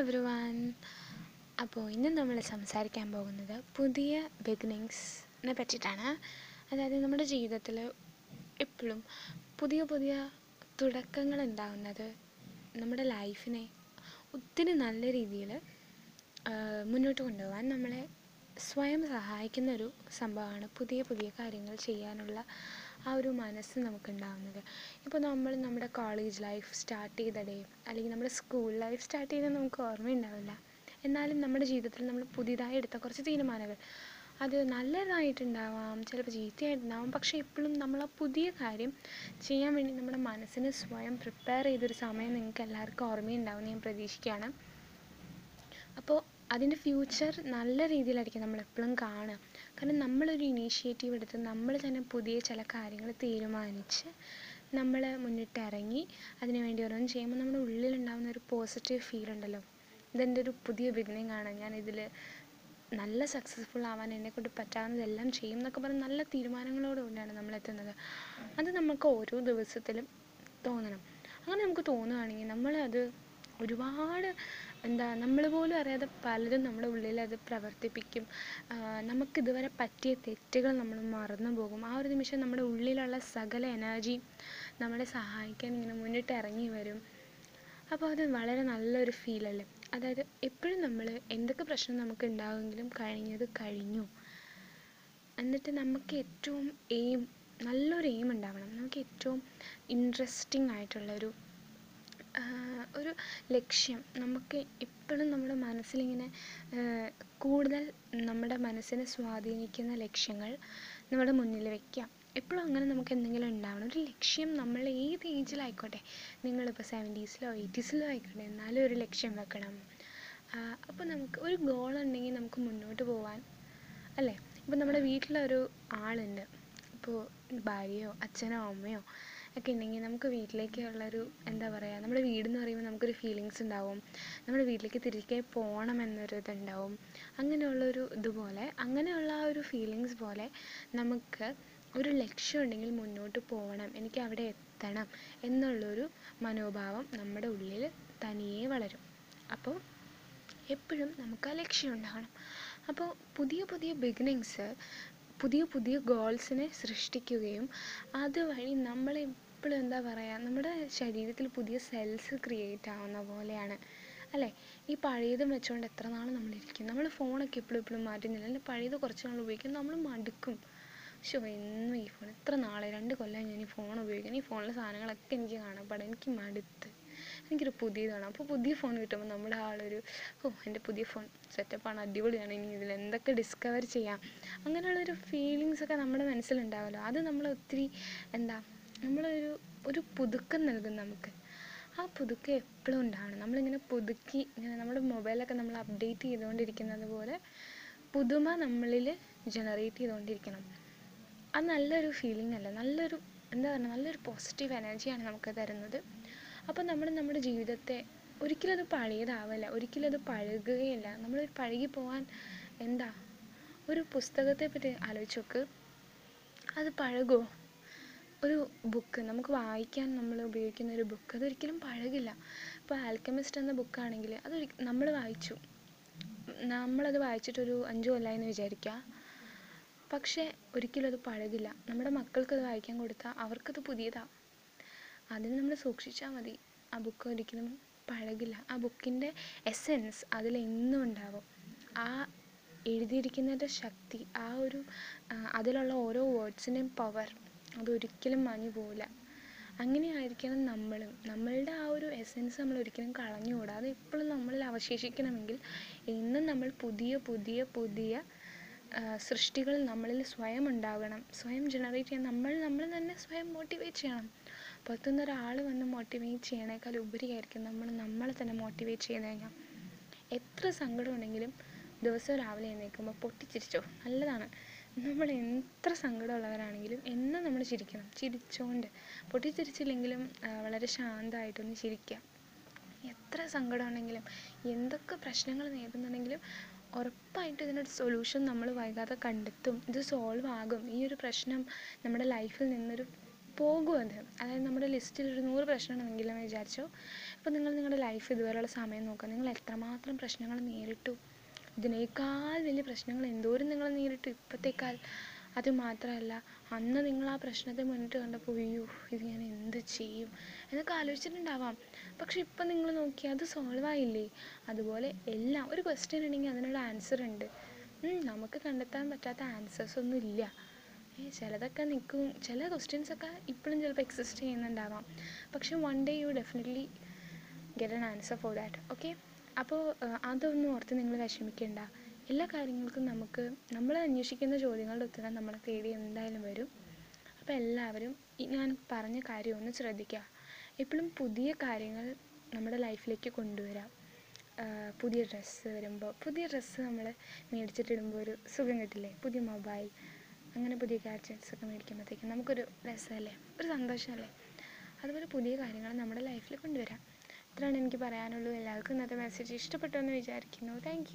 Every one അപ്പോൾ ഇന്ന് നമ്മൾ സംസാരിക്കാൻ പോകുന്നത് പുതിയ ബിഗിനിങ്സിനെ പറ്റിയിട്ടാണ്. അതായത് നമ്മുടെ ജീവിതത്തിൽ എപ്പോഴും പുതിയ പുതിയ തുടക്കങ്ങൾ ഉണ്ടാകുന്നത് നമ്മുടെ ലൈഫിനെ ഒത്തിരി നല്ല രീതിയിൽ മുന്നോട്ട് കൊണ്ടുപോകാൻ നമ്മളെ സ്വയം സഹായിക്കുന്ന ഒരു സംഭവമാണ് പുതിയ പുതിയ കാര്യങ്ങൾ ചെയ്യാനുള്ള ആ ഒരു മനസ്സ് നമുക്കുണ്ടാകുന്നത് ഇപ്പോൾ നമ്മൾ നമ്മുടെ കോളേജ് ലൈഫ് സ്റ്റാർട്ട് ചെയ്ത ഡേ അല്ലെങ്കിൽ നമ്മുടെ സ്കൂൾ ലൈഫ് സ്റ്റാർട്ട് ചെയ്തത് നമുക്ക് ഓർമ്മയുണ്ടാവില്ല. എന്നാലും നമ്മുടെ ജീവിതത്തിൽ നമ്മൾ പുതിയതായി എടുത്ത കുറച്ച് തീരുമാനങ്ങൾ അത് നല്ലതായിട്ടുണ്ടാവാം ചിലപ്പോൾ ചീത്തയായിട്ടുണ്ടാവാം പക്ഷേ എപ്പോഴും നമ്മൾ ആ പുതിയ കാര്യം ചെയ്യാൻ വേണ്ടി നമ്മുടെ മനസ്സിന് സ്വയം പ്രിപ്പയർ ചെയ്തൊരു സമയം നിങ്ങൾക്ക് എല്ലാവർക്കും ഓർമ്മയുണ്ടാവും ഞാൻ പ്രതീക്ഷിക്കുകയാണ്. അപ്പോൾ അതിന്റെ ഫ്യൂച്ചർ നല്ല രീതിയിലായിരിക്കും നമ്മളെപ്പോഴും കാണുക. കാരണം നമ്മളൊരു ഇനീഷ്യേറ്റീവ് എടുത്ത് നമ്മൾ തന്നെ പുതിയ ചില കാര്യങ്ങൾ തീരുമാനിച്ച് നമ്മൾ മുന്നിട്ടിറങ്ങി അതിന് വേണ്ടി ഓരോന്നും ചെയ്യുമ്പോൾ നമ്മുടെ ഉള്ളിലുണ്ടാകുന്ന ഒരു പോസിറ്റീവ് ഫീൽ ഉണ്ടല്ലോ. ഇതെന്റെ ഒരു പുതിയ ബിഗിനിങ് ആണ്. ഞാൻ ഇതിൽ നല്ല സക്സസ്ഫുൾ ആവാൻ എന്നെക്കൊണ്ട് പറ്റാവുന്നതെല്ലാം ചെയ്യും എന്നൊക്കെ പറഞ്ഞ് നല്ല തീരുമാനങ്ങളോടുകൂടിയാണ് നമ്മൾ എത്തുന്നത്. അത് നമുക്ക് ഓരോ ദിവസത്തിലും തോന്നണം. അങ്ങനെ നമുക്ക് തോന്നുകയാണെങ്കിൽ നമ്മളത് ഒരുപാട് എന്താ നമ്മൾ പോലും അറിയാതെ പലരും നമ്മുടെ ഉള്ളിൽ അത് പ്രവർത്തിപ്പിക്കും. നമുക്ക് ഇതുവരെ പറ്റിയ തെറ്റുകൾ നമ്മൾ മറന്നു പോകും. ആ ഒരു നിമിഷം നമ്മുടെ ഉള്ളിലുള്ള സകല എനർജിയും നമ്മളെ സഹായിക്കാൻ ഇങ്ങനെ മുന്നിട്ട് ഇറങ്ങി വരും. അപ്പോൾ അത് വളരെ നല്ലൊരു ഫീലല്ലേ അതായത് എപ്പോഴും നമ്മൾ എന്തൊക്കെ പ്രശ്നം നമുക്ക് ഉണ്ടാകുമെങ്കിലും കഴിഞ്ഞത് കഴിഞ്ഞു. എന്നിട്ട് നമുക്ക് ഏറ്റവും എയിം നല്ലൊരു എയിം ഉണ്ടാവണം. നമുക്ക് ഏറ്റവും ഇൻട്രസ്റ്റിംഗ് ആയിട്ടുള്ളൊരു ഒരു ലക്ഷ്യം. നമുക്ക് എപ്പോഴും നമ്മുടെ മനസ്സിലിങ്ങനെ കൂടുതൽ നമ്മുടെ മനസ്സിനെ സ്വാധീനിക്കുന്ന ലക്ഷ്യങ്ങൾ നമ്മുടെ മുന്നിൽ വയ്ക്കാം എപ്പോഴും അങ്ങനെ നമുക്ക് എന്തെങ്കിലും ഉണ്ടാവണം. ഒരു ലക്ഷ്യം നമ്മൾ ഏത് ഏജിലായിക്കോട്ടെ നിങ്ങളിപ്പോൾ സെവന്റീസിലോ എയ്റ്റീസിലോ ആയിക്കോട്ടെ എന്നാലും ഒരു ലക്ഷ്യം വെക്കണം. അപ്പോൾ നമുക്ക് ഒരു ഗോൾ ഉണ്ടെങ്കിൽ നമുക്ക് മുന്നോട്ട് പോകാൻ അല്ലേ? ഇപ്പോൾ നമ്മുടെ വീട്ടിലൊരു ആളുണ്ട്. ഇപ്പോൾ ഭാര്യയോ അച്ഛനോ അമ്മയോ ഒക്കെ ഉണ്ടെങ്കിൽ നമുക്ക് വീട്ടിലേക്കുള്ളൊരു എന്താ പറയുക നമ്മുടെ വീടെന്ന് പറയുമ്പോൾ നമുക്കൊരു ഫീലിങ്സ് ഉണ്ടാവും. നമ്മുടെ വീട്ടിലേക്ക് തിരികെ പോകണം എന്നൊരു ഇതുണ്ടാവും. അങ്ങനെയുള്ളൊരു ഇതുപോലെ അങ്ങനെയുള്ള ആ ഒരു ഫീലിങ്സ് പോലെ നമുക്ക് ഒരു ലക്ഷ്യം ഉണ്ടെങ്കിൽ മുന്നോട്ട് പോകണം എനിക്ക് അവിടെ എത്തണം എന്നുള്ളൊരു മനോഭാവം നമ്മുടെ ഉള്ളിൽ തനിയെ വളരും. അപ്പോൾ എപ്പോഴും നമുക്ക് ആ ലക്ഷ്യം ഉണ്ടാകണം അപ്പോൾ പുതിയ പുതിയ ബിഗിനിങ്സ് പുതിയ പുതിയ ഗോൾസിനെ സൃഷ്ടിക്കുകയും അതുവഴി നമ്മൾ എപ്പോഴും എന്താ പറയുക നമ്മുടെ ശരീരത്തിൽ പുതിയ സെൽസ് ക്രിയേറ്റ് ആവുന്ന പോലെയാണ്. അല്ലേ? ഈ പഴയതും വെച്ചുകൊണ്ട് എത്ര നാൾ നമ്മളിരിക്കും? നമ്മൾ ഫോണൊക്കെ എപ്പോഴും എപ്പോഴും മാറ്റുന്നില്ല. അല്ലെങ്കിൽ പഴയത് കുറച്ച് നാൾ ഉപയോഗിക്കും നമ്മൾ മടുക്കും. ഷോ എന്നും ഈ ഫോൺ എത്ര നാളെ? രണ്ട് കൊല്ലം ഞാൻ ഈ ഫോൺ ഉപയോഗിക്കുന്നു ഈ ഫോണിലെ സാധനങ്ങളൊക്കെ എനിക്ക് കാണപ്പെടാം എനിക്ക് മടുത്ത്. എനിക്കൊരു പുതിയത് വേണം അപ്പോൾ പുതിയ ഫോൺ കിട്ടുമ്പോൾ നമ്മുടെ ആളൊരു ഓ എന്റെ പുതിയ ഫോൺ സെറ്റപ്പാണ് അടിപൊളിയാണ്. ഇനി ഇതിൽ എന്തൊക്കെ ഡിസ്കവർ ചെയ്യാം. അങ്ങനെയുള്ളൊരു ഫീലിങ്സ് ഒക്കെ നമ്മുടെ മനസ്സിലുണ്ടാവുമല്ലോ അത് നമ്മൾ ഒത്തിരി എന്താ നമ്മളൊരു ഒരു പുതുക്കം നൽകും നമുക്ക്. ആ പുതുക്കം എപ്പോഴും ഉണ്ടാവണം. നമ്മളിങ്ങനെ പുതുക്കി ഇങ്ങനെ നമ്മുടെ മൊബൈലൊക്കെ നമ്മൾ അപ്ഡേറ്റ് ചെയ്തുകൊണ്ടിരിക്കുന്നത് പോലെ പുതുമ നമ്മളിൽ ജനറേറ്റ് ചെയ്തുകൊണ്ടിരിക്കണം. അത് നല്ലൊരു ഫീലിംഗ് അല്ല. നല്ലൊരു എന്താ പറയുക നല്ലൊരു പോസിറ്റീവ് എനർജിയാണ് നമുക്ക് തരുന്നത്. അപ്പോൾ നമ്മൾ നമ്മുടെ ജീവിതത്തെ ഒരിക്കലും അത് പഴയതാവില്ല. ഒരിക്കലും അത് പഴകുകയില്ല. നമ്മൾ പഴകി പോകാൻ എന്താ? ഒരു പുസ്തകത്തെ പറ്റി ആലോചിച്ച് നോക്ക്. അത് പഴകുമോ ഒരു ബുക്ക് നമുക്ക് വായിക്കാൻ നമ്മൾ ഉപയോഗിക്കുന്ന ഒരു ബുക്ക് അതൊരിക്കലും പഴകില്ല. ഇപ്പോൾ ആൽക്കെമിസ്റ്റ് എന്ന ബുക്കാണെങ്കിൽ അത് നമ്മൾ വായിച്ചു. നമ്മളത് വായിച്ചിട്ടൊരു അഞ്ച് കൊല്ലമായി എന്ന് വിചാരിക്കുക. പക്ഷേ ഒരിക്കലും അത് പഴകില്ല. നമ്മുടെ മക്കൾക്കത് വായിക്കാൻ കൊടുത്താൽ അവർക്കത് പുതിയതാണ് അതിന് നമ്മൾ സൂക്ഷിച്ചാൽ മതി. ആ ബുക്ക് ഒരിക്കലും പഴകില്ല. ആ ബുക്കിന്റെ എസെൻസ് അതിലെന്നും ഉണ്ടാവും. ആ എഴുതിയിരിക്കുന്നതിന്റെ ശക്തി ആ ഒരു അതിലുള്ള ഓരോ വേർഡ്സിന്റെയും പവർ അതൊരിക്കലും മാഞ്ഞു പോവില്ല. അങ്ങനെ ആയിരിക്കണം നമ്മളും. നമ്മളുടെ ആ ഒരു എസെൻസ് നമ്മൾ ഒരിക്കലും കളഞ്ഞുകൂടാ അത് എപ്പോഴും നമ്മളിൽ അവശേഷിക്കണമെങ്കിൽ എന്നും നമ്മൾ പുതിയ പുതിയ പുതിയ സൃഷ്ടികൾ നമ്മളിൽ സ്വയം ഉണ്ടാകണം. സ്വയം ജനറേറ്റ് ചെയ്യണം. നമ്മൾ നമ്മൾ തന്നെ സ്വയം മോട്ടിവേറ്റ് ചെയ്യണം. പുറത്തുനിന്ന് ഒരാൾ വന്ന് മോട്ടിവേറ്റ് ചെയ്യണേക്കാൾ ഉപരിയായിരിക്കും നമ്മൾ നമ്മളെ തന്നെ മോട്ടിവേറ്റ് ചെയ്ത് കഴിഞ്ഞാൽ. എത്ര സങ്കടം ഉണ്ടെങ്കിലും ദിവസം രാവിലെ എഴുന്നേൽക്കുമ്പോൾ പൊട്ടിച്ചിരിച്ചോ. നല്ലതാണ്. നമ്മൾ എത്ര സങ്കടമുള്ളവരാണെങ്കിലും എന്നും നമ്മൾ ചിരിക്കണം. ചിരിച്ചുകൊണ്ട് പൊട്ടിച്ചിരിച്ചില്ലെങ്കിലും വളരെ ശാന്തമായിട്ടൊന്ന് ചിരിക്കുക എത്ര സങ്കടമുണ്ടെങ്കിലും എന്തൊക്കെ പ്രശ്നങ്ങൾ നേരിടുന്നുണ്ടെങ്കിലും ഉറപ്പായിട്ടും ഇതിനൊരു സൊല്യൂഷൻ നമ്മൾ വൈകാതെ കണ്ടെത്തും. ഇത് സോൾവ് ആകും. ഈ ഒരു പ്രശ്നം നമ്മുടെ ലൈഫിൽ നിന്നൊരു പോകും അത്. അതായത് നമ്മുടെ ലിസ്റ്റിൽ ഒരു നൂറ് എന്ന് വിചാരിച്ചോ. അപ്പോൾ നിങ്ങൾ നിങ്ങളുടെ ലൈഫ് ഇതുവരെയുള്ള സമയം നോക്കുക. നിങ്ങൾ എത്രമാത്രം പ്രശ്നങ്ങൾ നേരിട്ടു? ഇതിനേക്കാൾ വലിയ പ്രശ്നങ്ങൾ എന്തോരം നിങ്ങൾ നേരിട്ടു ഇപ്പോഴത്തേക്കാൾ അത് മാത്രമല്ല അന്ന് നിങ്ങൾ ആ പ്രശ്നത്തെ മുന്നിട്ട് കണ്ടപ്പോൾ അയ്യോ ഇത് ഞാൻ എന്ത് ചെയ്യും? എന്നൊക്കെ ആലോചിച്ചിട്ടുണ്ടാവാം. പക്ഷെ ഇപ്പം നിങ്ങൾ നോക്കി അത് സോൾവ് ആയില്ലേ? അതുപോലെ എല്ലാം ഒരു ക്വസ്റ്റ്യൻ ഉണ്ടെങ്കിൽ അതിനുള്ള ആൻസർ ഉണ്ട്. നമുക്ക് കണ്ടെത്താൻ പറ്റാത്ത ആൻസേഴ്സ് ഒന്നും ഇല്ല. ചിലതൊക്കെ നിൽക്കും. ചില ക്വസ്റ്റ്യൻസ് ഒക്കെ ഇപ്പോഴും ചിലപ്പോൾ എക്സിസ്റ്റ് ചെയ്യുന്നുണ്ടാവാം. പക്ഷെ one day you definitely get an answer for that okay അപ്പോൾ അതൊന്നും ഓർത്ത് നിങ്ങൾ വിഷമിക്കേണ്ട. എല്ലാ കാര്യങ്ങൾക്കും നമുക്ക് നമ്മൾ അന്വേഷിക്കുന്ന ചോദ്യങ്ങളുടെ ഉത്തരം നമ്മളെ തേടി എന്തായാലും വരും. അപ്പോൾ എല്ലാവരും ഞാൻ പറഞ്ഞ കാര്യം ഒന്ന് ശ്രദ്ധിക്കുക. എപ്പോഴും പുതിയ കാര്യങ്ങൾ നമ്മുടെ ലൈഫിലേക്ക് കൊണ്ടുവരാം. പുതിയ ഡ്രസ്സ് വരുമ്പോൾ പുതിയ ഡ്രസ്സ് നമ്മൾ മേടിച്ചിട്ടിടുമ്പോൾ ഒരു സുഖം കിട്ടില്ലേ? പുതിയ മൊബൈൽ അങ്ങനെ പുതിയ ഗാഡ്ജറ്റ്സ് ഒക്കെ മേടിക്കുമ്പോഴത്തേക്കും നമുക്കൊരു രസമല്ലേ? ഒരു സന്തോഷമല്ലേ? അതുപോലെ പുതിയ കാര്യങ്ങൾ നമ്മുടെ ലൈഫിൽ കൊണ്ടുവരാം. ഇത്രയാണ് എനിക്ക് പറയാനുള്ളൂ. എല്ലാവർക്കും ഇന്നത്തെ മെസ്സേജ് ഇഷ്ടപ്പെട്ടു എന്ന് വിചാരിക്കുന്നു. താങ്ക്